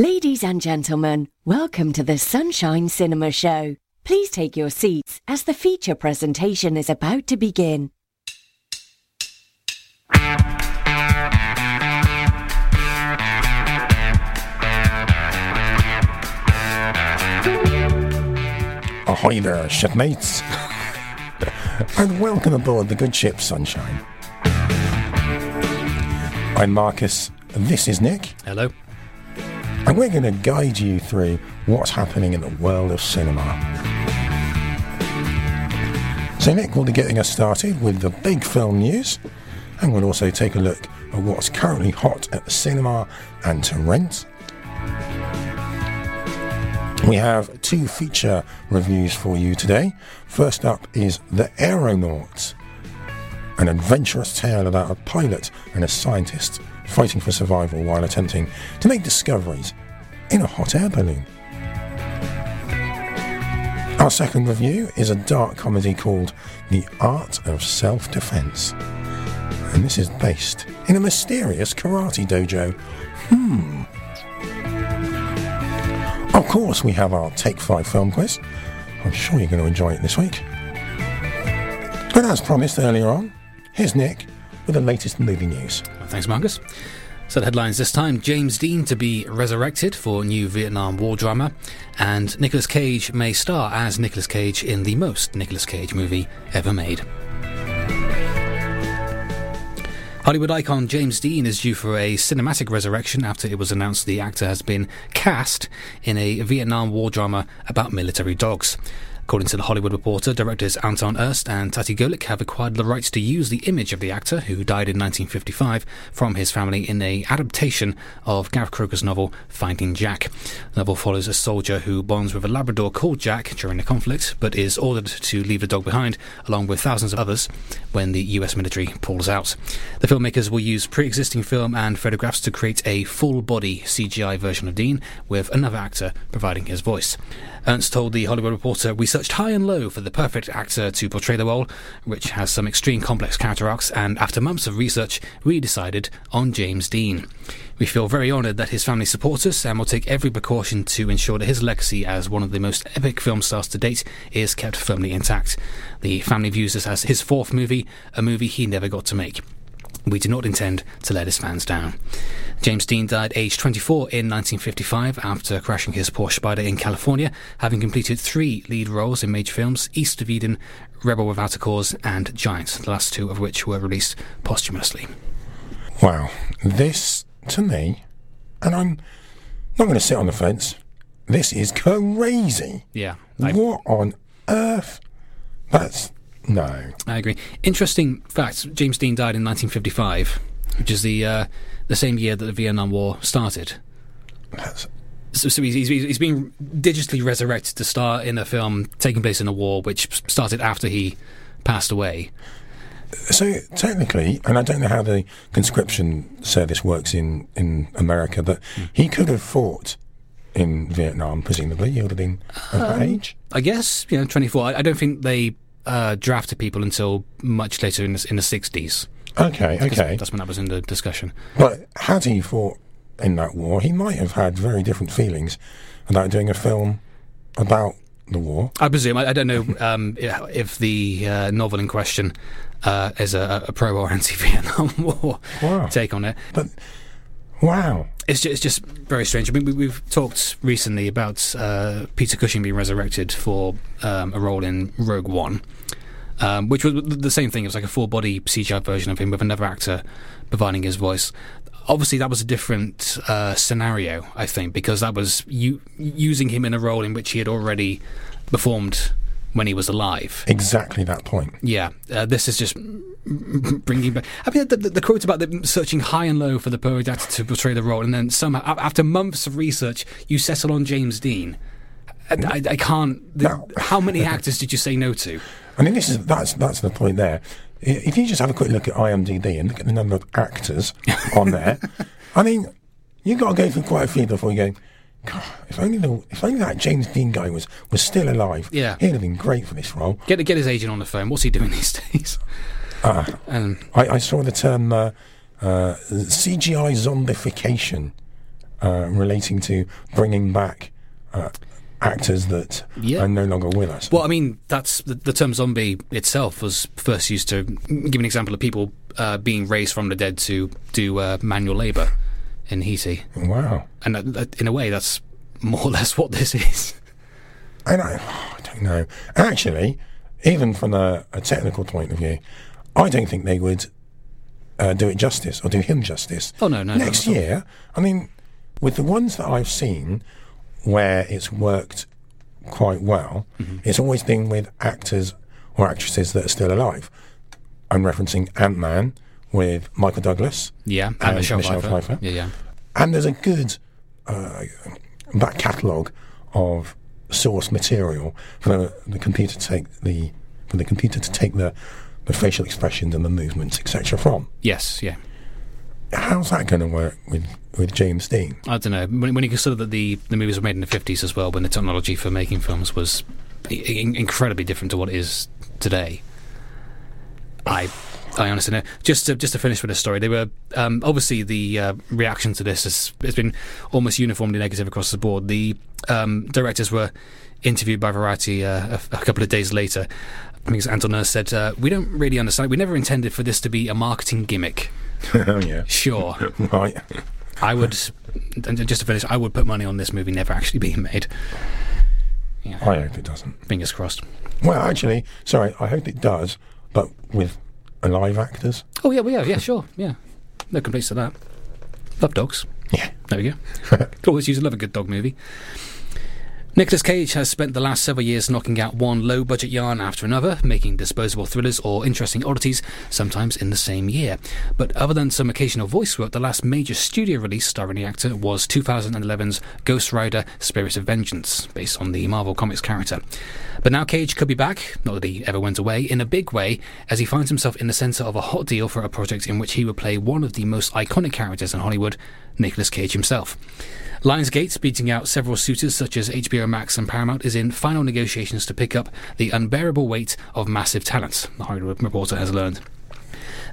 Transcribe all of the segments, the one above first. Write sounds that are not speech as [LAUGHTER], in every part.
Ladies and gentlemen, welcome to the Sunshine Cinema Show. Please take your seats as the feature presentation is about to begin. Ahoy there, shipmates. and welcome aboard the good ship Sunshine. I'm Marcus, this is Nick, Hello. And we're going to guide you through what's happening in the world of cinema. So, Nick will be getting us started with the big film news, and we'll also take a look at what's currently hot at the cinema and to rent. We have two feature reviews for you today. First up is The Aeronauts, an adventurous tale about a pilot and a scientist fighting for survival while attempting to make discoveries in a hot air balloon. Our second review is a dark comedy called The Art of Self Defense. And this is based in a mysterious karate dojo. Hmm. Of course, we have our Take 5 film quiz. I'm sure you're going to enjoy it this week. But as promised earlier on, here's Nick with the latest movie news. Thanks, Marcus. So, the headlines this time James Dean to be resurrected for new Vietnam War drama, and Nicolas Cage may star as Nicolas Cage in the most Nicolas Cage movie ever made. Hollywood icon James Dean is due for a cinematic resurrection after it was announced the actor has been cast in a Vietnam War drama about military dogs. According to the Hollywood Reporter, directors Anton Ernst and Tati Golykh have acquired the rights to use the image of the actor, who died in 1955, from his family in a adaptation of Gareth Crocker's novel Finding Jack. The novel follows a soldier who bonds with a Labrador called Jack during the conflict, but is ordered to leave the dog behind, along with thousands of others, when the US military pulls out. The filmmakers will use pre-existing film and photographs to create a full-body CGI version of Dean, with another actor providing his voice. Ernst told the Hollywood Reporter, We searched high and low for the perfect actor to portray the role, which has some extreme complex character arcs, and after months of research, we decided on James Dean. We feel very honoured that his family supports us and will take every precaution to ensure that his legacy as one of the most epic film stars to date is kept firmly intact. The family views this as his fourth movie, a movie he never got to make. We do not intend to let his fans down. James Dean died aged 24 in 1955 after crashing his Porsche Spider in California, having completed three lead roles in major films East of Eden, Rebel Without a Cause, and Giants, the last two of which were released posthumously. Wow, this to me, and I'm not going to sit on the fence, this is crazy. Yeah, I, What on earth? That's. No. I agree. Interesting fact James Dean died in 1955, which is the, uh, the same year that the Vietnam War started. That's. So, so he's, he's, he's been digitally resurrected to star in a film taking place in a war which started after he passed away. So technically, and I don't know how the conscription service works in, in America, but he could have fought in Vietnam, presumably. He would have been of that age. I guess, you know, 24. I, I don't think they uh, drafted people until much later in the, in the 60s. Okay, okay. That's when that was in the discussion. But had he fought in that war, he might have had very different feelings about doing a film about the war. I presume. I, I don't know [LAUGHS] um, if the uh, novel in question uh, is a, a pro or [LAUGHS] anti Vietnam [LAUGHS] War Wow. take on it. But wow, It's just, it's just very strange. I mean, we, we've talked recently about uh, Peter Cushing being resurrected for um, a role in Rogue One, um, which was the same thing. It was like a full body CGI version of him with another actor providing his voice. Obviously, that was a different uh, scenario, I think, because that was you using him in a role in which he had already performed when he was alive. exactly that point. Yeah, uh, this is just bringing back. I mean, the, the, the quote about them searching high and low for the perfect actor to portray the role, and then somehow, after months of research, you settle on James Dean. I, I, I can't. The, No. How many [LAUGHS] actors did you say no to? I mean, this is that's that's the point there. If you just have a quick look at IMDb and look at the number of actors on there, [LAUGHS] I mean, you've got to go through quite a few before you go. God, if only the if only that James Dean guy was was still alive, Yeah. he'd have been great for this role. Get get his agent on the phone. What's he doing [LAUGHS] these days? Uh, Um, I, I saw the term uh, uh, CGI zombification uh, relating to bringing back uh, actors that Yeah. are no longer with us. Well, I mean, that's the, the term zombie itself was first used to give an example of people uh, being raised from the dead to do uh, manual labour in Haiti, wow. and that, that, in a way, that's more or less [LAUGHS] what this is. And I, [SIGHS] I don't know. Actually, even from a, a technical point of view, I don't think they would uh, do it justice or do him justice. Oh, no, no, no, Next all. year, I mean, with the ones that I've seen where it's worked quite well, Mm-hmm. it's always been with actors or actresses that are still alive. I'm referencing Ant Man with Michael Douglas. Yeah, and, And Michelle, Michelle Pfeiffer. Pfeiffer. Yeah, yeah. And there's a good uh, back catalogue of source material for the, the computer to take the for the computer to take the, the facial expressions and the movements etc. from. Yes, yeah. How's that going to work with with James Dean? I don't know. When, when you consider that the, the movies were made in the 50s as well, when the technology for making films was in, incredibly different to what it is today, I I honestly know. Just to, just to finish with this story, they were um, obviously the uh, reaction to this has, has been almost uniformly negative across the board. The um, directors were interviewed by Variety uh, a, a couple of days later. Because Anton Ernst said, uh, "We don't really understand. We never intended for this to be a marketing gimmick. [LAUGHS] oh yeah, Sure, [LAUGHS] right. I would, and just to finish, I would put money on this movie never actually being made. Yeah, I hope it doesn't. fingers crossed. Well, actually, sorry, I hope it does, but with live actors. Oh yeah, we yeah, yeah, [LAUGHS] sure, yeah. No complaints to that. Love dogs. Yeah. There we go. [LAUGHS] Always use love a good dog movie. Nicolas Cage has spent the last several years knocking out one low budget yarn after another, making disposable thrillers or interesting oddities, sometimes in the same year. But other than some occasional voice work, the last major studio release starring the actor was 2011's Ghost Rider Spirit of Vengeance, based on the Marvel Comics character. But now Cage could be back, not that he ever went away, in a big way, as he finds himself in the centre of a hot deal for a project in which he would play one of the most iconic characters in Hollywood, Nicolas Cage himself. Lionsgate, beating out several suitors such as HBO Max and Paramount, is in final negotiations to pick up the unbearable weight of massive talent, the Hollywood Reporter has learned.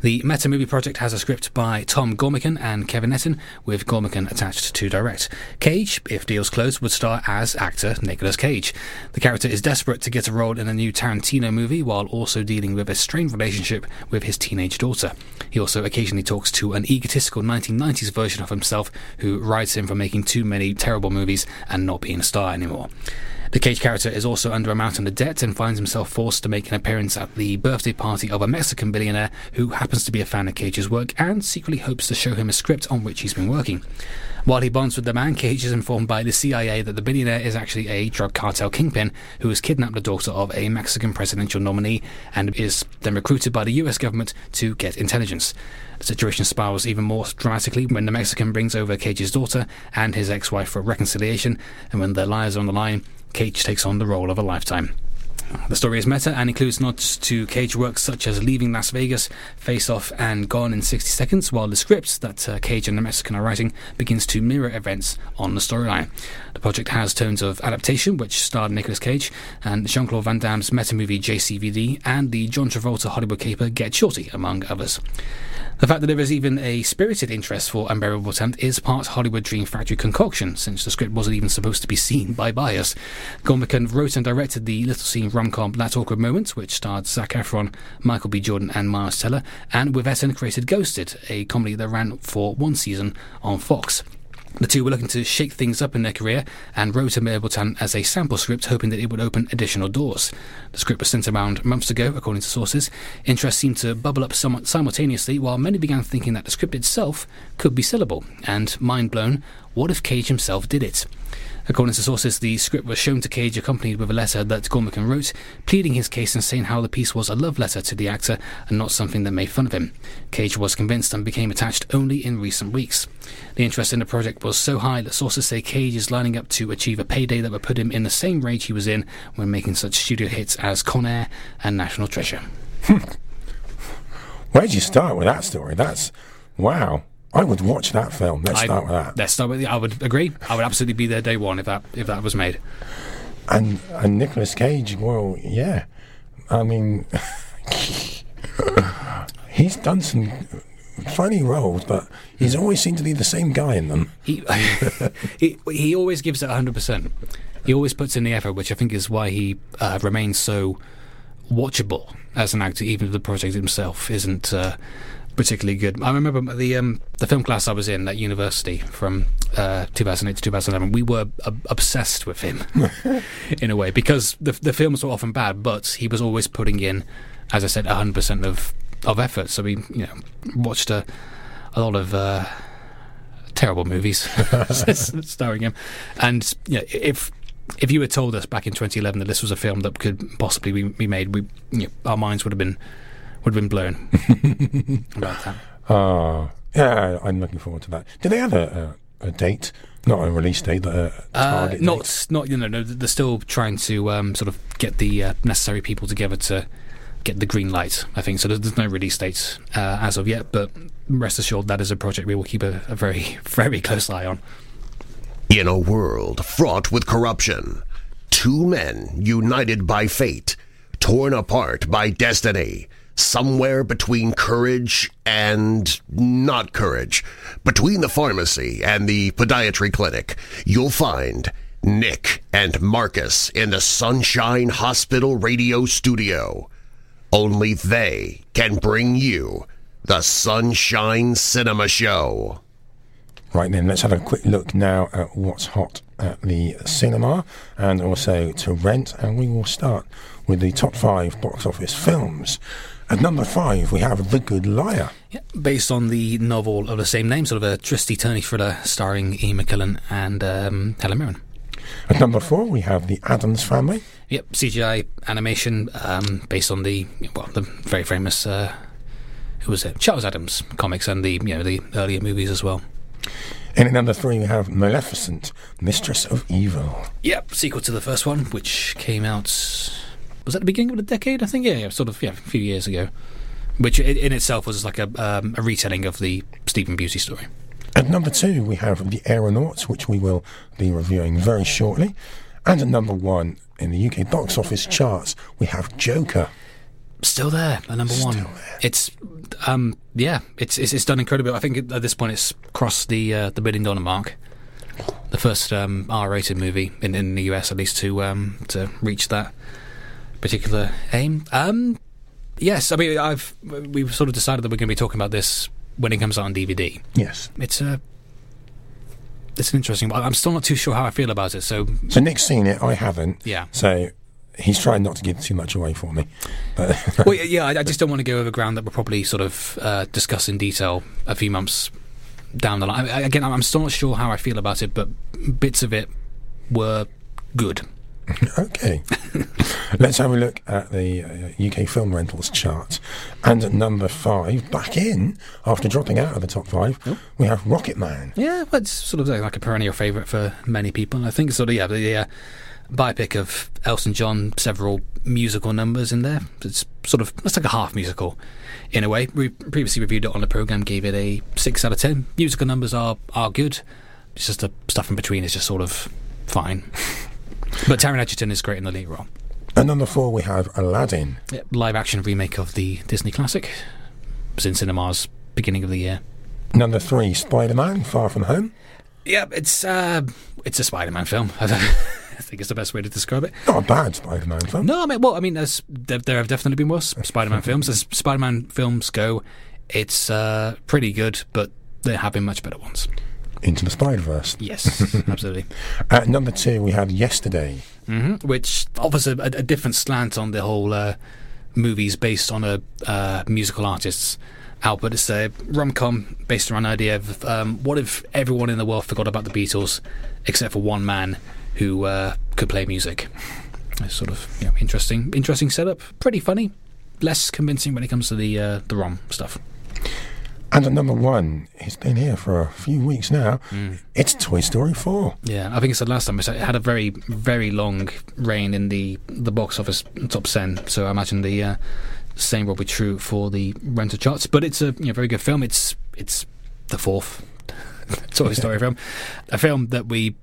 The Meta Movie project has a script by Tom Gormican and Kevin Etten, with Gormican attached to direct. Cage, if deals close, would star as actor Nicolas Cage. The character is desperate to get a role in a new Tarantino movie while also dealing with a strained relationship with his teenage daughter. He also occasionally talks to an egotistical 1990s version of himself who rides him for making too many terrible movies and not being a star anymore. The Cage character is also under a mountain of debt and finds himself forced to make an appearance at the birthday party of a Mexican billionaire who happens to be a fan of Cage's work and secretly hopes to show him a script on which he's been working. While he bonds with the man, Cage is informed by the CIA that the billionaire is actually a drug cartel kingpin who has kidnapped the daughter of a Mexican presidential nominee and is then recruited by the US government to get intelligence. The situation spirals even more dramatically when the Mexican brings over Cage's daughter and his ex wife for reconciliation, and when their lives are on the line, Cage takes on the role of a lifetime. The story is meta and includes nods to Cage works such as Leaving Las Vegas, Face Off, and Gone in 60 Seconds, while the script that uh, Cage and the Mexican are writing begins to mirror events on the storyline. The project has tones of adaptation, which starred Nicolas Cage, and Jean Claude Van Damme's meta movie JCVD, and the John Travolta Hollywood caper Get Shorty, among others. The fact that there is even a spirited interest for Unbearable Tempt is part Hollywood Dream Factory concoction, since the script wasn't even supposed to be seen by buyers. Gormican wrote and directed the little scene rom-com That Awkward Moment, which starred Zac Efron, Michael B. Jordan, and Miles Teller, and with Etten created Ghosted, a comedy that ran for one season on Fox. The two were looking to shake things up in their career and wrote Unbearable Talent as a sample script, hoping that it would open additional doors. The script was sent around months ago, according to sources. Interest seemed to bubble up somewhat simultaneously, while many began thinking that the script itself could be sellable. And, mind blown, what if Cage himself did it? According to sources, the script was shown to Cage accompanied with a letter that Gormican wrote, pleading his case and saying how the piece was a love letter to the actor and not something that made fun of him. Cage was convinced and became attached only in recent weeks. The interest in the project was so high that sources say Cage is lining up to achieve a payday that would put him in the same rage he was in when making such studio hits as Con Air and National Treasure. [LAUGHS] Where'd you start with that story? That's wow. I would watch that film. Let's I- start with that. Let's start with. I would agree. I would absolutely be there day one if that if that was made. And and Nicolas Cage, well, yeah. I mean, [LAUGHS] he's done some funny roles, but he's always seemed to be the same guy in them. He, [LAUGHS] he he always gives it hundred percent. He always puts in the effort, which I think is why he uh, remains so watchable as an actor, even if the project himself isn't uh, particularly good. I remember the um, the film class I was in at university from uh, 2008 to 2011. We were ob- obsessed with him [LAUGHS] in a way because the the films were often bad, but he was always putting in, as I said, 100 percent of of effort. So we you know watched a a lot of. Uh, terrible movies [LAUGHS] [LAUGHS] starring him and you know, if if you had told us back in 2011 that this was a film that could possibly be, be made, we you know, our minds would have been would have been blown [LAUGHS] about that. Ah, yeah, I'm looking forward to that. Do they have a, a, a date? Not a release date, but a Uh, target not date? not you know no, they're still trying to um, sort of get the uh, necessary people together to get the green light. I think so. There's, there's no release date uh, as of yet, but rest assured that is a project we will keep a, a very [LAUGHS] very close eye on. In a world fraught with corruption, two men united by fate, torn apart by destiny, somewhere between courage and not courage, between the pharmacy and the podiatry clinic, you'll find Nick and Marcus in the Sunshine Hospital radio studio. Only they can bring you the Sunshine Cinema Show. Right then, let's have a quick look now at what's hot at the cinema and also to rent. And we will start with the top five box office films. At number five, we have The Good Liar. Yeah, based on the novel of the same name, sort of a twisty turny thriller starring Ian McKellen and um, Helen Mirren. At number four, we have The Addams Family. Yep, CGI animation um, based on the well, the very famous uh, who was it? Charles Addams comics and the you know the earlier movies as well. And at number three, we have Maleficent, Mistress of Evil. Yep, sequel to the first one, which came out was at the beginning of the decade, I think. Yeah, yeah sort of yeah, a few years ago. Which in itself was like a um, a retelling of the Sleeping Beauty story. At number two, we have The Aeronauts, which we will be reviewing very shortly. And at number one in the UK box office charts, we have Joker. Still there, at number one. It's um yeah, it's, it's it's done incredibly. I think at this point it's crossed the uh, the billion dollar mark. The first um, R-rated movie in, in the US, at least, to um, to reach that particular aim. Um, yes, I mean I've we've sort of decided that we're going to be talking about this when it comes out on DVD. Yes. It's a it's an interesting. I'm still not too sure how I feel about it. So So Nick's seen it, I haven't. Yeah. So he's trying not to give too much away for me. But [LAUGHS] well, yeah, I, I just don't want to go over ground that we'll probably sort of uh, discuss in detail a few months down the line. I, again, I'm still not sure how I feel about it, but bits of it were good. Okay. [LAUGHS] Let's have a look at the uh, UK film rentals chart. And at number five, back in after dropping out of the top five, we have Rocket Man. Yeah, well, it's sort of like a perennial favourite for many people. I think sort of yeah, the uh, biopic of Elton John, several musical numbers in there. It's sort of it's like a half musical in a way. We previously reviewed it on the program, gave it a six out of ten. Musical numbers are are good. It's just the stuff in between is just sort of fine. [LAUGHS] but Taron Egerton is great in the lead role. At number four, we have Aladdin. Yeah, live action remake of the Disney classic. Was in cinemas beginning of the year. Number three, Spider Man, Far From Home. Yeah, it's uh, it's a Spider-Man film. [LAUGHS] I think it's the best way to describe it. Not a bad Spider Man film. No, I mean, well, I mean, there, there have definitely been worse Spider-Man films. As Spider-Man films go, it's uh, pretty good, but there have been much better ones. Into the Spider Verse. Yes, [LAUGHS] absolutely. At number two, we have Yesterday. hmm Which offers a, a, a different slant on the whole uh, movies based on a uh, musical artist's output. It's a rom-com based around the idea of um, what if everyone in the world forgot about the Beatles except for one man who uh, could play music. It's sort of you know, interesting, interesting setup. Pretty funny. Less convincing when it comes to the uh, the rom stuff. And at number one, it's been here for a few weeks now. It's Toy Story 4. Yeah, I think it's the last time. It had a very, very long reign in the the box office top ten. So I imagine the uh, same will be true for the rental charts. But it's a you know, very good film. It's it's the fourth [LAUGHS] Toy Story film, a film that we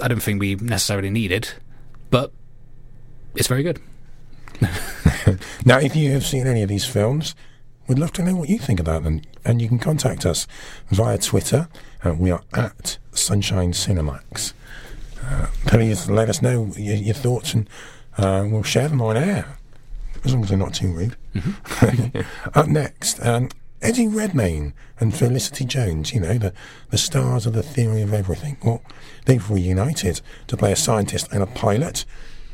I don't think we necessarily needed, but it's very good. [LAUGHS] [LAUGHS] Now, if you have seen any of these films, we'd love to know what you think about them. And you can contact us via Twitter. Uh, we are at Sunshine Cinemax. Uh, please let us know your, your thoughts and uh, we'll share them on air. As long as they're not too rude. [LAUGHS] Up next, um, Eddie Redmayne and Felicity Jones, you know, the, the stars of the theory of everything. Well, they've reunited to play a scientist and a pilot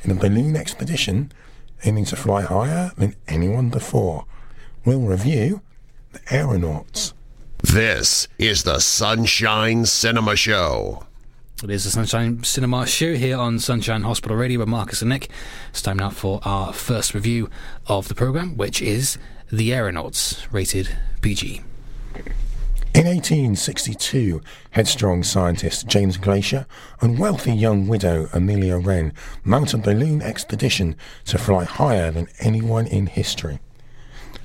in a balloon expedition aiming to fly higher than anyone before. We'll review the Aeronauts. This is the Sunshine Cinema Show. It is the Sunshine Cinema Show here on Sunshine Hospital Radio with Marcus and Nick. It's time now for our first review of the programme, which is The Aeronauts, rated PG. In 1862, headstrong scientist James Glaisher and wealthy young widow Amelia Wren mount a balloon expedition to fly higher than anyone in history.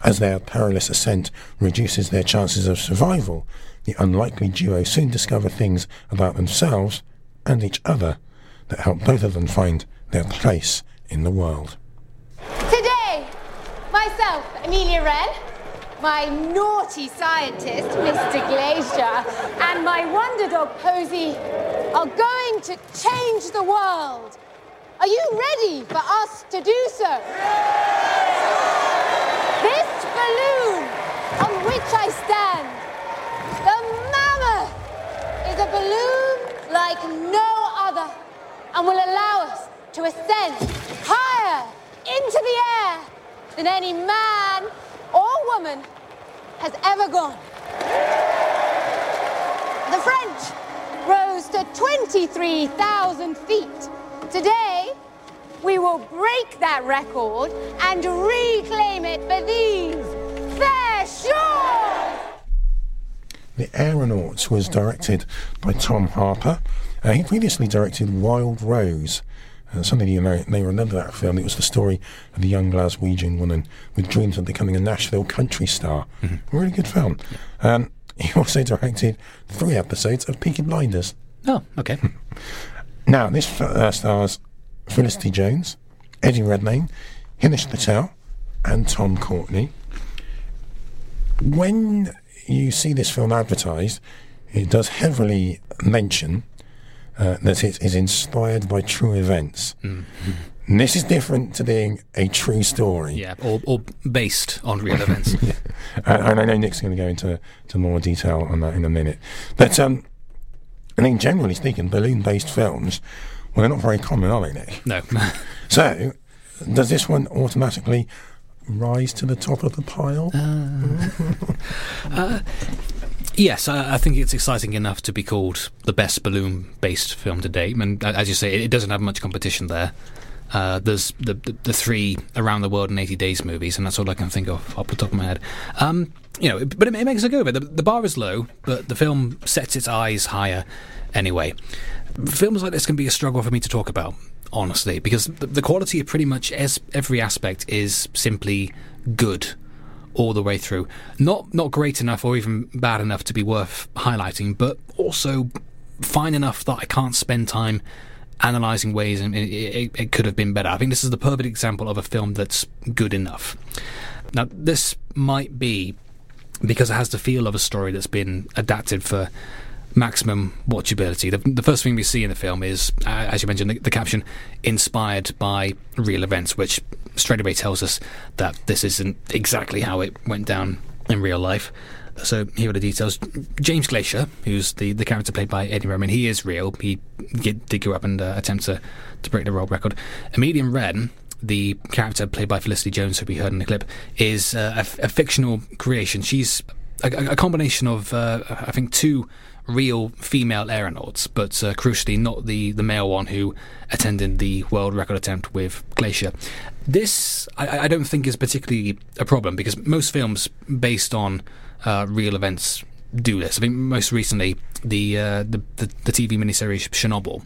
As their perilous ascent reduces their chances of survival, the unlikely duo soon discover things about themselves and each other that help both of them find their place in the world. Today, myself, Amelia Wren, my naughty scientist, Mr. Glaisher, and my wonder dog, Posy, are going to change the world. Are you ready for us to do so? Balloon on which I stand, the Mammoth, is a balloon like no other and will allow us to ascend higher into the air than any man or woman has ever gone. The French rose to 23,000 feet. Today, we will break that record and reclaim it for these fair shores. The Aeronauts was directed by Tom Harper. Uh, he previously directed Wild Rose. Uh, some of you may, may remember that film. It was the story of the young Glaswegian woman with dreams of becoming a Nashville country star. A really good film. Um, he [LAUGHS] also directed three episodes of Peaky Blinders. Oh, okay. [LAUGHS] Now, this f- uh, stars Felicity Jones, Eddie Redmayne, Himesh Patel, and Tom Courtenay. When you see this film advertised, it does heavily mention uh, that it is inspired by true events. And this is different to being a true story. yeah, or, or based on real events. [LAUGHS] And, and I know Nick's going to go into to more detail on that in a minute. But um, I mean, generally speaking, balloon-based films, well, they're not very common, are they, Nick? No. [LAUGHS] So, does this one automatically rise to the top of the pile? [LAUGHS] Yes, I, I think it's exciting enough to be called the best balloon-based film to date. And uh, as you say, it, it doesn't have much competition there. Uh, there's the, the the three around the world in 80 days movies, and that's all I can think of off the top of my head. Um, you know, but it, it makes a go of it. The, the bar is low, but the film sets its eyes higher anyway. Films like this can be a struggle for me to talk about, honestly, because the, the quality of pretty much es- every aspect is simply good all the way through. Not not great enough or even bad enough to be worth highlighting, but also fine enough that I can't spend time analysing ways and it, it, it could have been better. I think this is the perfect example of a film that's good enough. Now, this might be because it has the feel of a story that's been adapted for maximum watchability. The, the first thing we see in the film is, uh, as you mentioned, the, the caption "inspired by real events," which straight away tells us that this isn't exactly how it went down in real life. So here are the details. James Glaisher, who's the, the character played by Eddie Redmayne, he is real. He did, did go up and uh, attempt to, to break the world record. Amelia Wren, the character played by Felicity Jones, who we heard in the clip, is uh, a, fictional creation. She's a, a- a combination of, uh, I think, two real female aeronauts, but uh, crucially not the, the male one who attended the world record attempt with Glaisher. This, I, I don't think, is particularly a problem because most films based on uh, real events do this. I think most recently the, uh, the, the the TV miniseries Chernobyl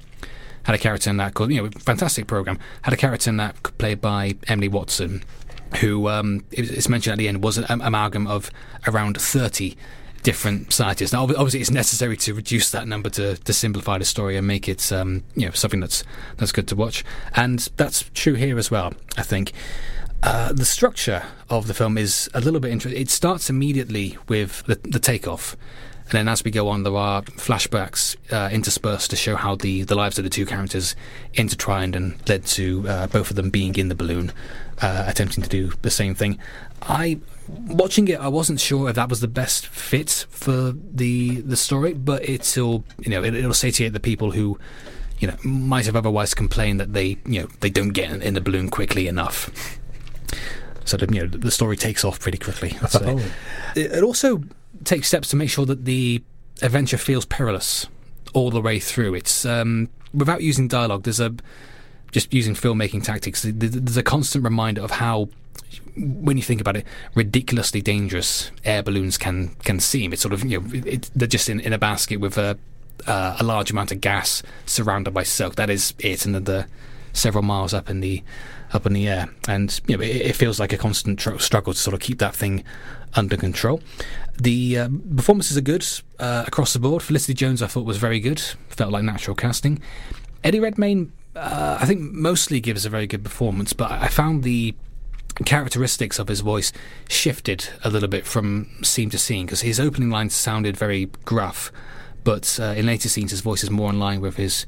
had a character in that called you know fantastic program had a character in that played by Emily Watson, who um, it's mentioned at the end was an amalgam of around thirty different scientists. Now, obviously, it's necessary to reduce that number to, to simplify the story and make it um, you know something that's that's good to watch, and that's true here as well. I think. Uh, the structure of the film is a little bit interesting. It starts immediately with the, the takeoff, and then as we go on, there are flashbacks uh, interspersed to show how the, the lives of the two characters intertwined and led to uh, both of them being in the balloon, uh, attempting to do the same thing. I watching it, I wasn't sure if that was the best fit for the the story, but it'll you know it, it'll satiate the people who you know might have otherwise complained that they you know they don't get in, in the balloon quickly enough. So that you know the story takes off pretty quickly. I'd say. [LAUGHS] Oh. It, it also takes steps to make sure that the adventure feels perilous all the way through. It's um, without using dialogue. There's a just using filmmaking tactics. th- th- There's a constant reminder of how, when you think about it, ridiculously dangerous air balloons can can seem. It's sort of you know it, they're just in, in a basket with a uh, a large amount of gas surrounded by silk. That is it, and then the several miles up in the up in the air, and you know it, it feels like a constant tr- struggle to sort of keep that thing under control. The uh, performances are good uh, across the board. Felicity Jones, I thought, was very good. Felt like natural casting. Eddie Redmayne, uh, I think, mostly gives a very good performance, but I I found the characteristics of his voice shifted a little bit from scene to scene because his opening lines sounded very gruff, but uh, in later scenes his voice is more in line with his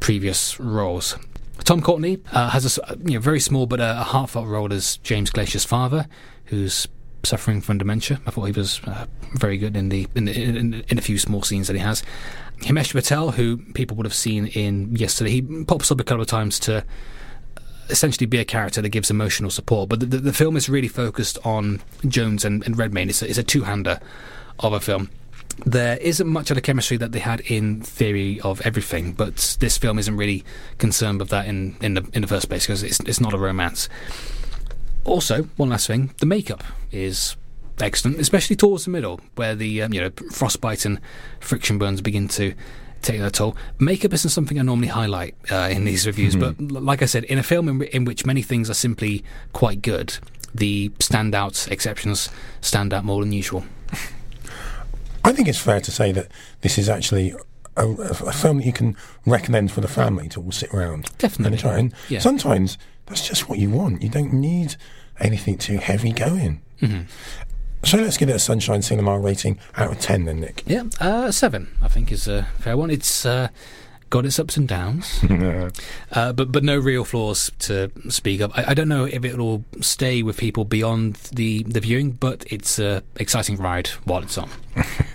previous roles. Tom Courtenay uh, has a you know, very small but a, a heartfelt role as James Glaisher's father, who's suffering from dementia. I thought he was uh, very good in the in, in, in a few small scenes that he has. Himesh Patel, who people would have seen in yesterday, he pops up a couple of times to essentially be a character that gives emotional support. But the, the, the film is really focused on Jones and, and Redmayne. It's a, a two-hander of a film. There isn't much of the chemistry that they had in Theory of Everything, but this film isn't really concerned with that in, in the in the first place because it's it's not a romance. Also, one last thing: the makeup is excellent, especially towards the middle, where the um, you know frostbite and friction burns begin to take their toll. Makeup isn't something I normally highlight uh, in these reviews, but l- like I said, in a film in, in which many things are simply quite good, the standout exceptions stand out more than usual. I think it's fair to say that this is actually a, a film that you can recommend for the family to all sit around Definitely. and enjoy. And Yeah. sometimes that's just what you want. You don't need anything too heavy going. Mm-hmm. So let's give it a Sunshine Cinema rating out of 10 then, Nick. Yeah, uh, seven I think is a fair one. It's uh, got its ups and downs, [LAUGHS] uh, but but no real flaws to speak of. I, I don't know if it will stay with people beyond the the viewing, but it's a exciting ride while it's on. [LAUGHS]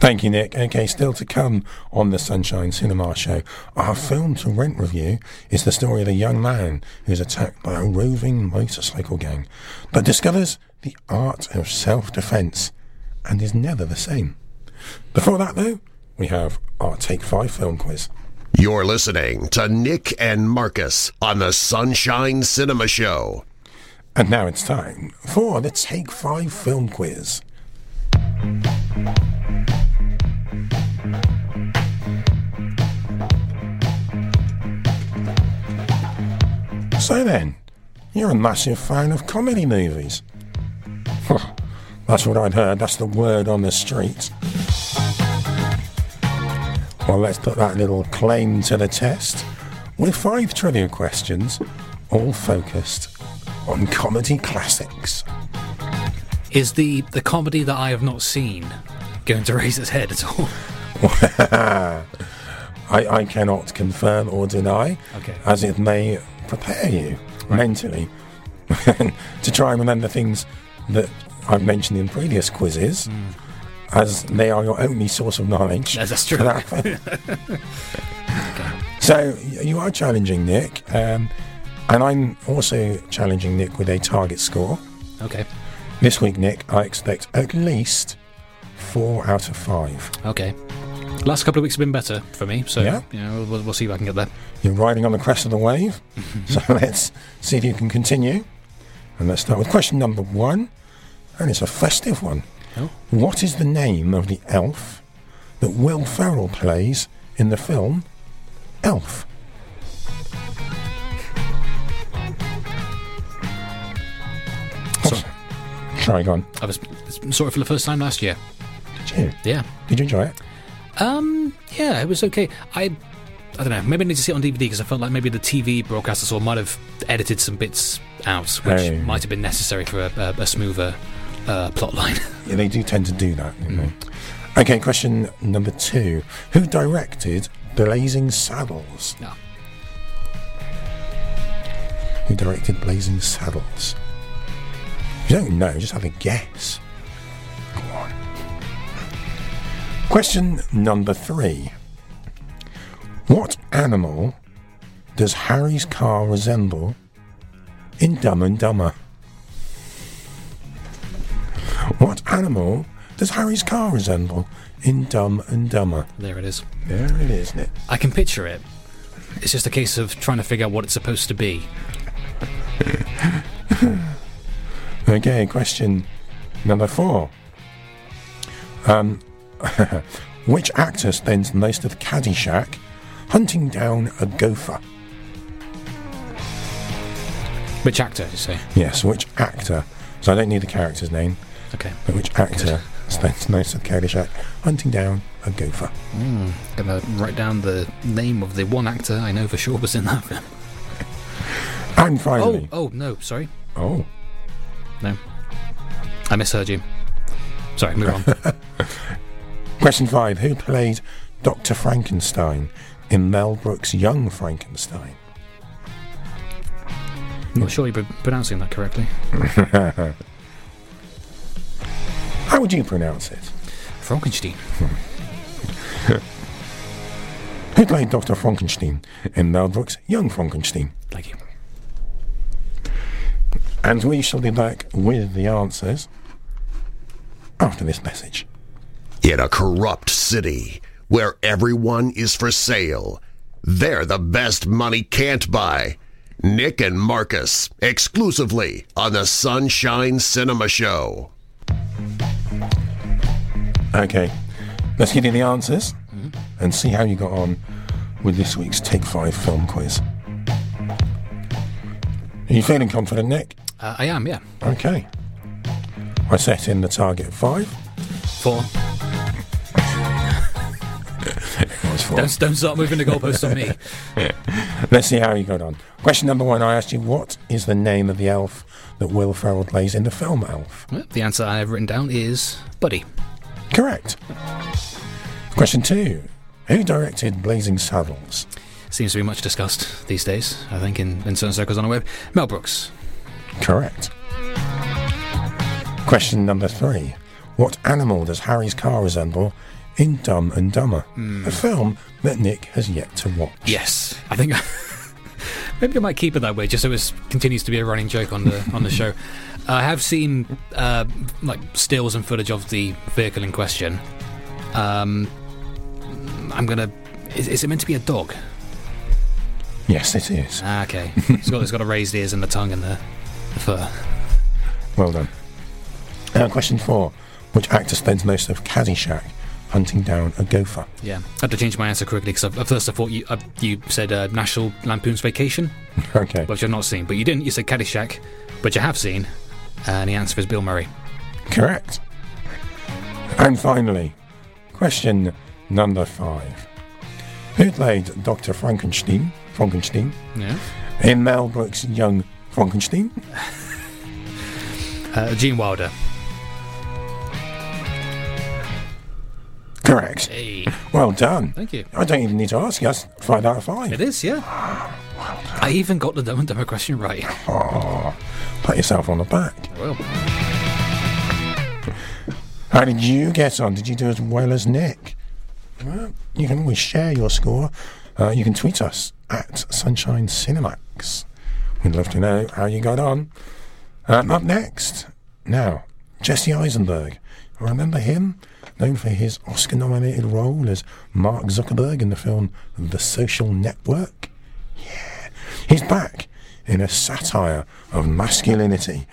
Thank you, Nick. Okay, still to come on the Sunshine Cinema Show. Our film to rent review is the story of a young man who is attacked by a roving motorcycle gang, but discovers the art of self defence and is never the same. Before that, though, we have our Take 5 film quiz. You're listening to Nick and Marcus on the Sunshine Cinema Show. And now it's time for the Take 5 film quiz. So then, you're a massive fan of comedy movies. That's what I'd heard, that's the word on the street. Well, let's put that little claim to the test with five trivia questions, all focused on comedy classics. Is the the comedy that I have not seen going to raise its head at all? [LAUGHS] [LAUGHS] I, I cannot confirm or deny, Okay. as it may prepare you mentally [LAUGHS] to try and remember things that I've mentioned in previous quizzes, as they are your only source of knowledge. That's true. that. [LAUGHS] [LAUGHS] So you are challenging Nick, um, and I'm also challenging Nick with a target score. Okay, This week, Nick, I expect at least four out of five. okay. Last couple of weeks have been better for me, so Yeah? you know, we'll, we'll see if I can get there. You're riding on the crest of the wave, [LAUGHS] so let's see if you can continue. And let's start with question number one, and it's a festive one. Oh. What is the name of the elf that Will Ferrell plays in the film Elf? So- Try again. I was saw it for the first time last year. Did you? Yeah. Did you enjoy it? Um. Yeah, it was okay. I I don't know. Maybe I need to see it on DVD because I felt like maybe the TV broadcast I saw might have edited some bits out, which Hey. might have been necessary for a, a, a smoother uh, plot line. [LAUGHS] Yeah, they do tend to do that. don't? Okay, question number two. Who directed Blazing Saddles? No. Who directed Blazing Saddles? If you don't know, just have a guess. Go on. Question number three. What animal does Harry's car resemble in Dumb and Dumber? What animal does Harry's car resemble in Dumb and Dumber? There it is. There it is, isn't it? I can picture it. It's just a case of trying to figure out what it's supposed to be. [LAUGHS] Okay, question number four. Um, [LAUGHS] which actor spends most of Caddyshack hunting down a gopher? Which actor, you say? Yes, which actor? So I don't need the character's name, Okay. but which actor spends most of Caddyshack hunting down a gopher? I'm Gonna write down the name of the one actor I know for sure was in that film. And Oh, finally, oh, no, sorry. oh, No. I misheard you. Sorry, move on. [LAUGHS] question five: Who played Doctor Frankenstein in Mel Brooks' Young Frankenstein? Not sure you're pronouncing that correctly. [LAUGHS] How would you pronounce it? Frankenstein. [LAUGHS] Who played Dr. Frankenstein in Mel Brooks' Young Frankenstein? Thank you. And we shall be back with the answers after this message. In a corrupt city where everyone is for sale, they're the best money can't buy. Nick and Marcus, exclusively on the Sunshine Cinema Show. Okay, let's give you the answers and see how you got on with this week's Take 5 film quiz. Are you feeling confident, Nick? Uh, I am, yeah. Okay. I set in the target 5. Four. 4. Don't, don't start moving the goalposts on me. [LAUGHS] Let's see how you got on. Question number one I asked you, what is the name of the elf that Will Ferrell plays in the film Elf? The answer I have written down is Buddy. Correct. Question two Who directed Blazing Saddles? Seems to be much discussed these days, I think, in, in certain circles on the web. Mel Brooks. Correct. Question number three. What animal does Harry's car resemble in Dumb and Dumber? A film that Nick has yet to watch. Yes. I think. [LAUGHS] Maybe I might keep it that way, just so it continues to be a running joke on the [LAUGHS] on the show. I have seen uh, like stills and footage of the vehicle in question. Um, I'm gonna. Is, is it meant to be a dog? Yes, it is. Ah, okay. It's got it's got a raised ears and the tongue and the, the fur. Well done. Uh, question four. Which actor spends most of Caddyshack hunting down a gopher? Yeah, I had to change my answer quickly because at first I thought you uh, you said uh, National Lampoon's Vacation, [LAUGHS] Okay. which I've not seen, but you didn't. You said Caddyshack, which I have seen, and the answer is Bill Murray. Correct. And finally, question number five. Who played Dr. Frankenstein, Frankenstein Yeah. in Mel Brooks' Young Frankenstein? [LAUGHS] Uh, Gene Wilder. Correct. Hey, Well done. thank you. I don't even need to ask you. That's five out of five. It is, yeah. I even got the Dumb and Dumber question right. Oh, pat yourself on the back. Well, How did you get on? Did you do as well as Nick? Well, you can always share your score. Uh, you can tweet us at Sunshine Cinemax. We'd love to know how you got on. Um, up next, now, Jesse Eisenberg. Remember him? Known for his Oscar nominated role as Mark Zuckerberg in the film The Social Network? Yeah, he's back in a satire of masculinity.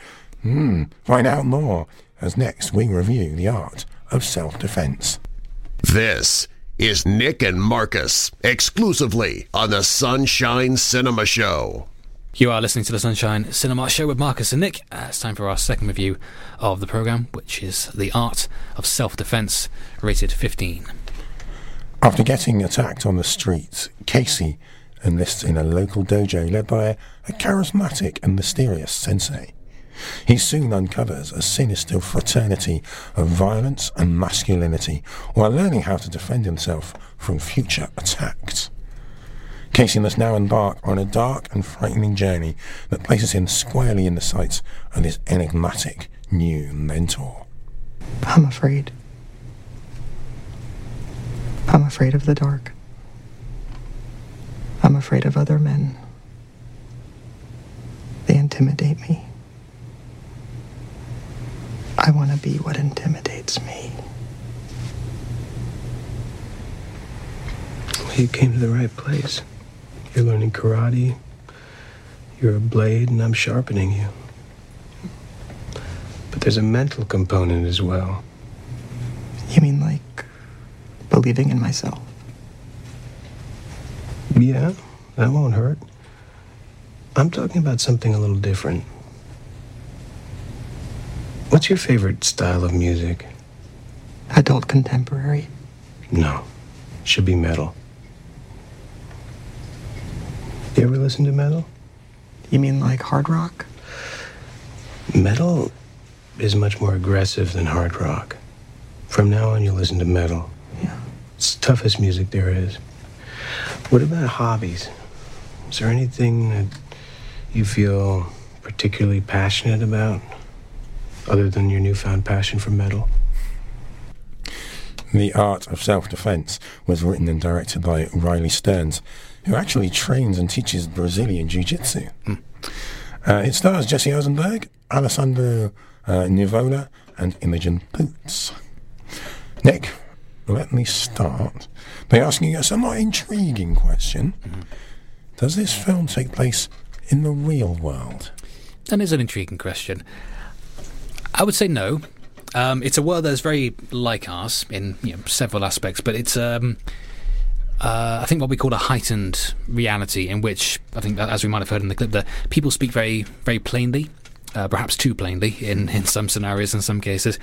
Hmm, find out more as next we review the art of self defense. This is Nick and Marcus, exclusively on the Sunshine Cinema Show. You are listening to the Sunshine Cinema Show with Marcus and Nick. Uh, it's time for our second review of the program, which is The Art of Self Defense, rated 15. After getting attacked on the streets, Casey enlists in a local dojo led by a charismatic and mysterious sensei. He soon uncovers a sinister fraternity of violence and masculinity while learning how to defend himself from future attacks. Casey must now embark on a dark and frightening journey that places him squarely in the sights of his enigmatic new mentor. I'm afraid. I'm afraid of the dark. I'm afraid of other men. They intimidate me. I want to be what intimidates me. Well, you came to the right place. You're learning karate. You're a blade, and I'm sharpening you. But there's a mental component as well. You mean like believing in myself? Yeah, that won't hurt. I'm talking about something a little different. What's your favorite style of music? Adult contemporary? No, should be metal. You ever listen to metal? You mean like hard rock? Metal is much more aggressive than hard rock. From now on, you'll listen to metal. Yeah. It's the toughest music there is. What about hobbies? Is there anything that you feel particularly passionate about, other than your newfound passion for metal? The Art of Self Defense was written and directed by Riley Stearns, who actually trains and teaches Brazilian Jiu Jitsu. Mm. Uh, it stars Jesse Eisenberg, Alessandro uh, Nivola, and Imogen Poots. Nick, let me start by asking a somewhat intriguing question. Mm-hmm. Does this film take place in the real world? That is an intriguing question. I would say no. Um, it's a world that's very like ours in you know, several aspects, but it's um, uh, I think what we call a heightened reality, in which I think, as we might have heard in the clip, that people speak very, very plainly. Uh, perhaps too plainly in, [LAUGHS] in some scenarios, in some cases,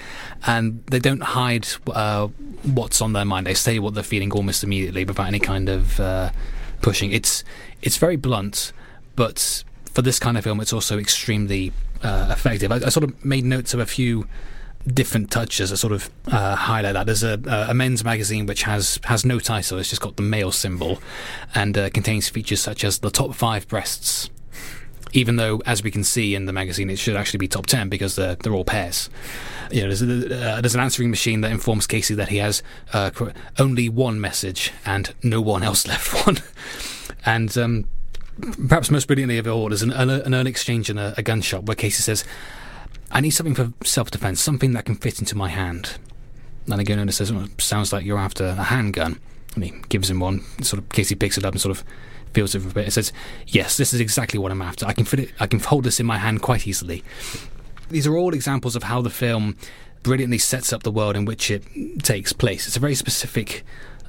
and they don't hide uh, what's on their mind. They say what they're feeling almost immediately without any kind of uh, pushing. It's it's very blunt, but for this kind of film, it's also extremely uh, effective. I, I, sort of made notes of a few different touches that sort of uh, highlight that. There's a, a, men's magazine which has has no title; it's just got the male symbol, and uh, contains features such as the top five breasts. Even though, as we can see in the magazine, it should actually be top ten because they're they're all pairs. You know, there's, a, uh, there's an answering machine that informs Casey that he has uh, only one message and no one else [LAUGHS] left one, and. Um, perhaps most brilliantly of all, there's an, an, an exchange in a, a gun shop where Casey says, I need something for self defense, something that can fit into my hand. And again, Ernest says, well, sounds like you're after a handgun. And he gives him one. Sort of, Casey picks it up and sort of feels it for a bit. It says, yes, this is exactly what I'm after. I can fit it, I can hold this in my hand quite easily. These are all examples of how the film brilliantly sets up the world in which it takes place. It's a very specific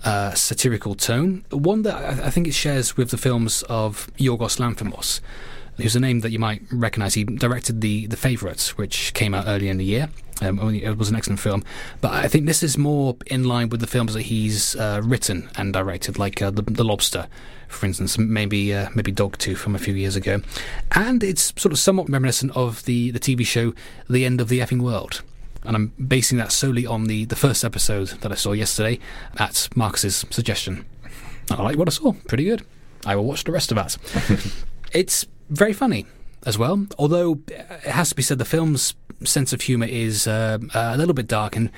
uh, satirical tone, one that I, I think it shares with the films of Yorgos Lanthimos who's a name that you might recognise. He directed the the Favourites, which came out earlier in the year. Um, it was an excellent film, but I think this is more in line with the films that he's uh, written and directed, like uh, the, the, Lobster, for instance, maybe uh, maybe Dogtooth from a few years ago, and it's sort of somewhat reminiscent of the the TV show The End of the Effing World. And I'm basing that solely on the, the first episode that I saw yesterday at Marcus's suggestion. I like what I saw. Pretty good. I will watch the rest of that. [LAUGHS] it's very funny as well. Although it has to be said, the film's sense of humour is uh, a little bit dark and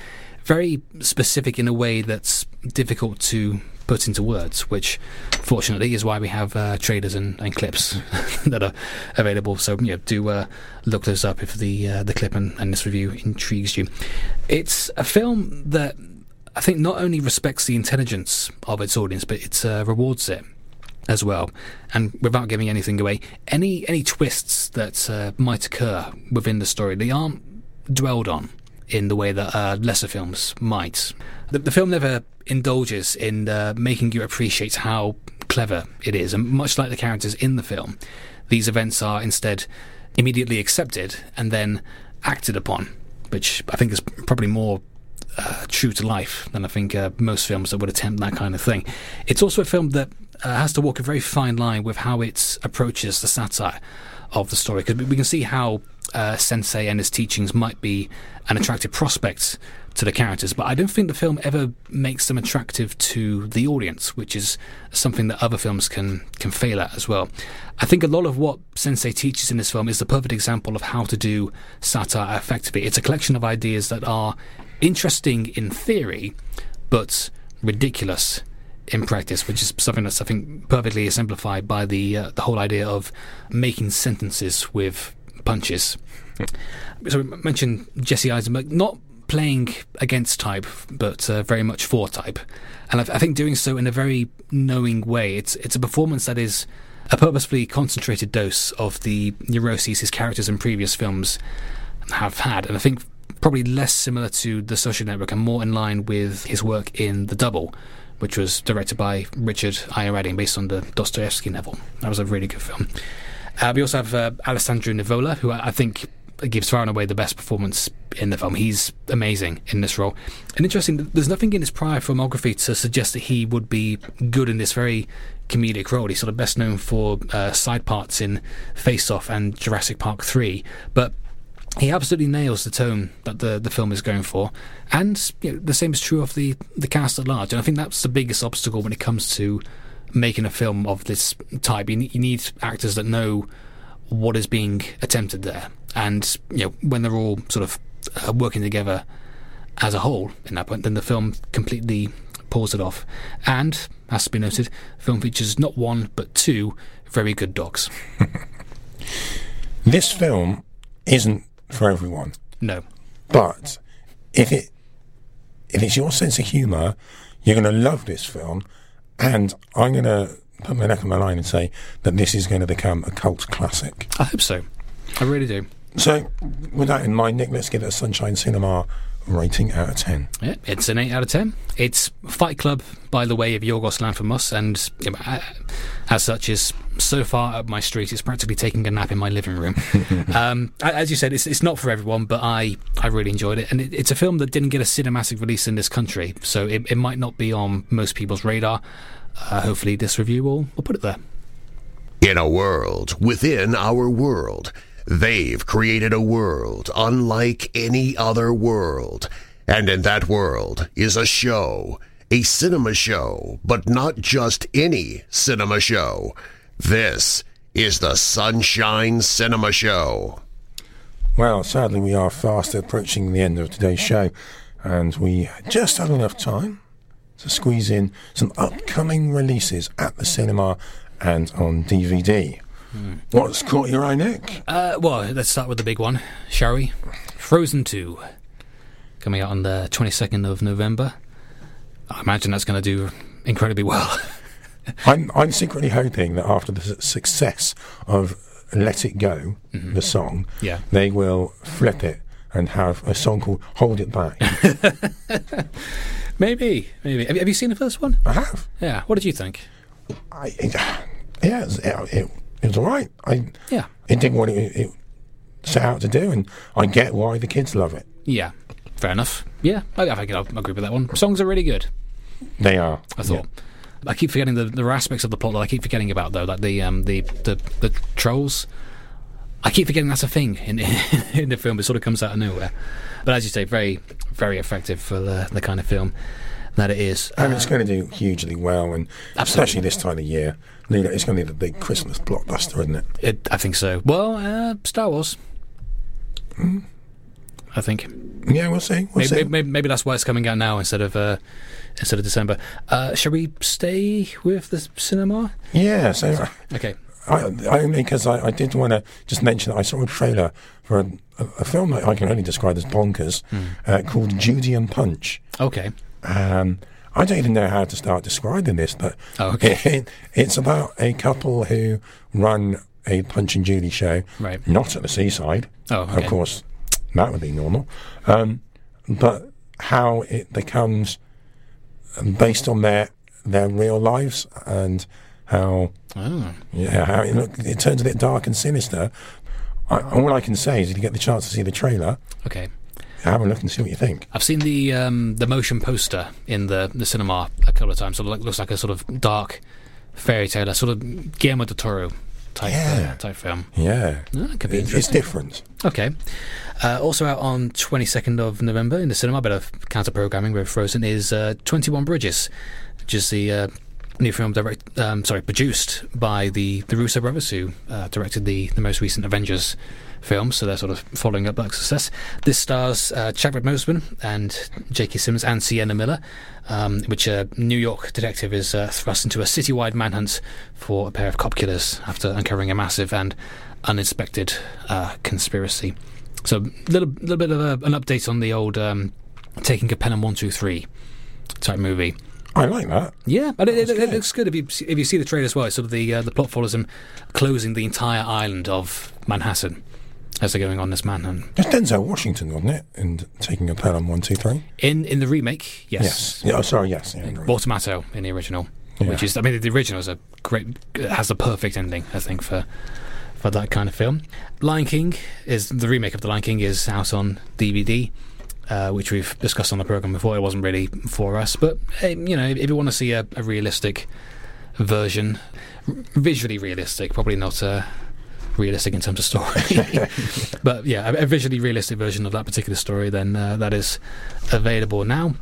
very specific in a way that's difficult to put into words, which fortunately is why we have uh, trailers and, and clips [LAUGHS] that are available. So yeah, do uh, look those up if the uh, the clip and, and this review intrigues you. It's a film that I think not only respects the intelligence of its audience, but it uh, rewards it as well. And without giving anything away, any any twists that uh, might occur within the story, they aren't dwelled on in the way that uh, lesser films might. The, the, film never indulges in uh, making you appreciate how clever it is, and much like the characters in the film, these events are instead immediately accepted and then acted upon, which I think is probably more uh, true to life than I think uh, most films that would attempt that kind of thing. It's also a film that uh, has to walk a very fine line with how it approaches the satire of the story because we can see how uh, Sensei and his teachings might be an attractive prospect to the characters, but I don't think the film ever makes them attractive to the audience, which is something that other films can can fail at as well. I think a lot of what Sensei teaches in this film is the perfect example of how to do satire effectively. It's a collection of ideas that are interesting in theory, but ridiculous in practice, which is something that's I think perfectly exemplified by the uh, the whole idea of making sentences with punches. So we mentioned Jesse Eisenberg not playing against type, but uh, very much for type, and I, I think doing so in a very knowing way. It's it's a performance that is a purposefully concentrated dose of the neuroses his characters in previous films have had, and I think probably less similar to The Social Network and more in line with his work in The Double, which was directed by Richard Ayoade based on the Dostoevsky novel. That was a really good film. Uh, we also have uh, Alessandro Nivola, who I, I think gives far and away the best performance in the film. He's amazing in this role. And interesting, there's nothing in his prior filmography to suggest that he would be good in this very comedic role. He's sort of best known for uh, side parts in Face Off and Jurassic Park 3. But he absolutely nails the tone that the, the film is going for. And you know, the same is true of the, the cast at large. And I think that's the biggest obstacle when it comes to making a film of this type. You need, you need actors that know what is being attempted there. And you know, when they're all sort of uh, working together as a whole in that point, then the film completely pulls it off. And, has to be noted, the film features not one but two very good dogs. [LAUGHS] This film isn't for everyone, No. but if it if it's your sense of humour, you're going to love this film, and I'm going to put my neck on the line and say that this is going to become a cult classic. I hope so. I really do. So, with that in mind, Nick, let's give it a Sunshine Cinema rating out of 10. Yeah, it's an 8 out of 10. It's Fight Club by the way of Yorgos Lanthimos, and you know, uh, as such, is so far up my street, it's practically taking a nap in my living room. [LAUGHS] um, as you said, it's, it's not for everyone, but I, I really enjoyed it. And it, it's a film that didn't get a cinematic release in this country, so it, it might not be on most people's radar. Uh, hopefully, this review will, will put it there. In a world within our world, they've created a world unlike any other world. And in that world is a show, a cinema show, but not just any cinema show. This is the Sunshine Cinema Show. Well, sadly, we are fast approaching the end of today's show, and we just had enough time to squeeze in some upcoming releases at the cinema and on DVD. What's caught your eye, Nick? Uh, well, let's start with the big one, shall we? Frozen 2, coming out on the 22nd of November. I imagine that's going to do incredibly well. [LAUGHS] I'm, I'm secretly hoping that after the success of Let It Go, the song, Yeah. they will flip it and have a song called Hold It Back. [LAUGHS] maybe, maybe. Have you, have you seen the first one? I have. Yeah. What did you think? I, it, yeah, it, it, it, was all right. I, Yeah. it did what it, it set out to do, and I get why the kids love it. Yeah. Fair enough. Yeah, I, I think I'll agree with that one. Songs are really good. They are. I thought. I keep forgetting the there are aspects of the plot that I keep forgetting about though, like the um the the, the trolls. I keep forgetting that's a thing in [LAUGHS] in the film. It sort of comes out of nowhere. But as you say, very very effective for the the kind of film that it is. And it's going to do hugely well, and Absolutely. especially this time of year. It's going to be the big Christmas blockbuster, isn't it? It, I think so. Well, uh, Star Wars. I think Yeah, we'll see. We'll maybe, see. maybe, maybe that's why it's coming out now instead of uh, instead of December. Uh, shall we stay with the cinema? Yeah, so Okay. I, I only because I, I did want to just mention that I saw a trailer for a, a, a film that I can only describe as bonkers uh, called Judy and Punch. Okay. Um, I don't even know how to start describing this, but Oh, okay. [LAUGHS] it, it's about a couple who run a Punch and Judy show, Right. not at the seaside. Oh, okay. Of course, that would be normal. Um, but how it becomes based on their their real lives and how Oh. yeah how it, look, it turns a bit dark and sinister. I, all I can say is, if you get the chance to see the trailer, Okay. Have a look and see what you think. I've seen the um, the motion poster in the, the cinema a couple of times. So it look- looks like a sort of dark fairy tale, a sort of Guillermo del Toro type Yeah. uh, type film. Yeah. Oh, that could be It's, it's different. Okay. Uh, also out on 22nd of November in the cinema, a bit of counter programming with Frozen, is uh, 21 Bridges, which is the uh, new film direct, um, sorry, produced by the, the Russo brothers who uh, directed the, the most recent Avengers film, so they're sort of following up that success. This stars uh, Chadwick Boseman and J.K. Simmons and Sienna Miller, um, which a New York detective is uh, thrust into a citywide manhunt for a pair of cop killers after uncovering a massive and uninspected uh, conspiracy. So, a little, little bit of a, an update on the old um, Taking a Pelham 123 type movie. I like that. Yeah, but it, it, it looks good if you see- if you see the trailer as well. It's sort of the uh, the plot follows him closing the entire island of Manhattan as they're going on this manhunt. It's Denzel Washington, wasn't it? And taking a Pelham one, two, three. In in the remake, yes, Yes. Yeah, oh, sorry, yes. Yeah. Walter Matthau in the original, Yeah. which is I mean the original is a great has the perfect ending I think for for that kind of film. Lion King is the remake of the Lion King is out on DVD. Uh, which we've discussed on the program before. It wasn't really for us, but you know, if you want to see a, a realistic version, r- visually realistic, probably not uh, realistic in terms of story, [LAUGHS] but yeah, a, a visually realistic version of that particular story, then uh, that is available now.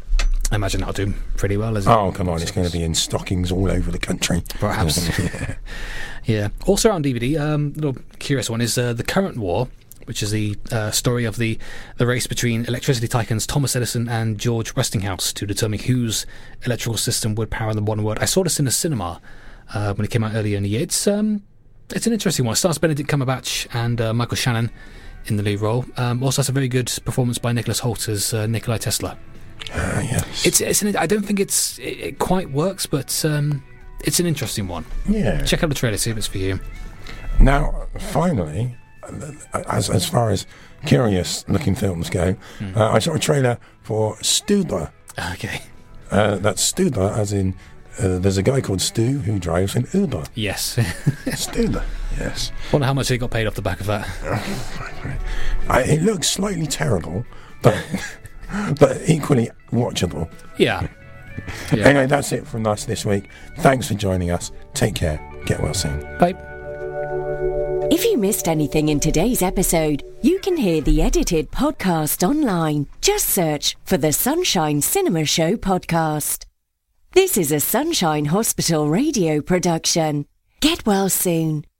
I imagine that'll do pretty well. As Oh, come on. It's going to be in stockings all over the country. Perhaps. [LAUGHS] [LAUGHS] yeah. Also on DVD, um, little curious one is uh, the current war, which is the uh, story of the the race between electricity tycoons Thomas Edison and George Westinghouse to determine whose electrical system would power the modern world. I saw this in the cinema uh, when it came out earlier in the year. It's um, it's an interesting one. It stars Benedict Cumberbatch and uh, Michael Shannon in the lead role. Um, also has a very good performance by Nicholas Hoult as uh, Nikolai Tesla. Ah, yes. It's, it's an, I don't think it's it, it quite works, but um, it's an interesting one. yeah. Check out the trailer, see if it's for you. Now, finally, as as far as curious looking films go, Hmm. uh, I saw a trailer for Stuber. [LAUGHS] Okay. Uh, that's Stuber, as in uh, there's a guy called Stu who drives an Uber. Yes. [LAUGHS] Stu, yes. Wonder how much he got paid off the back of that. [LAUGHS] I, it looks slightly terrible, but [LAUGHS] but equally watchable. Yeah. Yeah. Anyway, that's it from us this week. Thanks for joining us. Take care. Get well soon. Bye. If you missed anything in today's episode, you can hear the edited podcast online. Just search for the Sunshine Cinema Show podcast. This is a Sunshine Hospital radio production. Get well soon.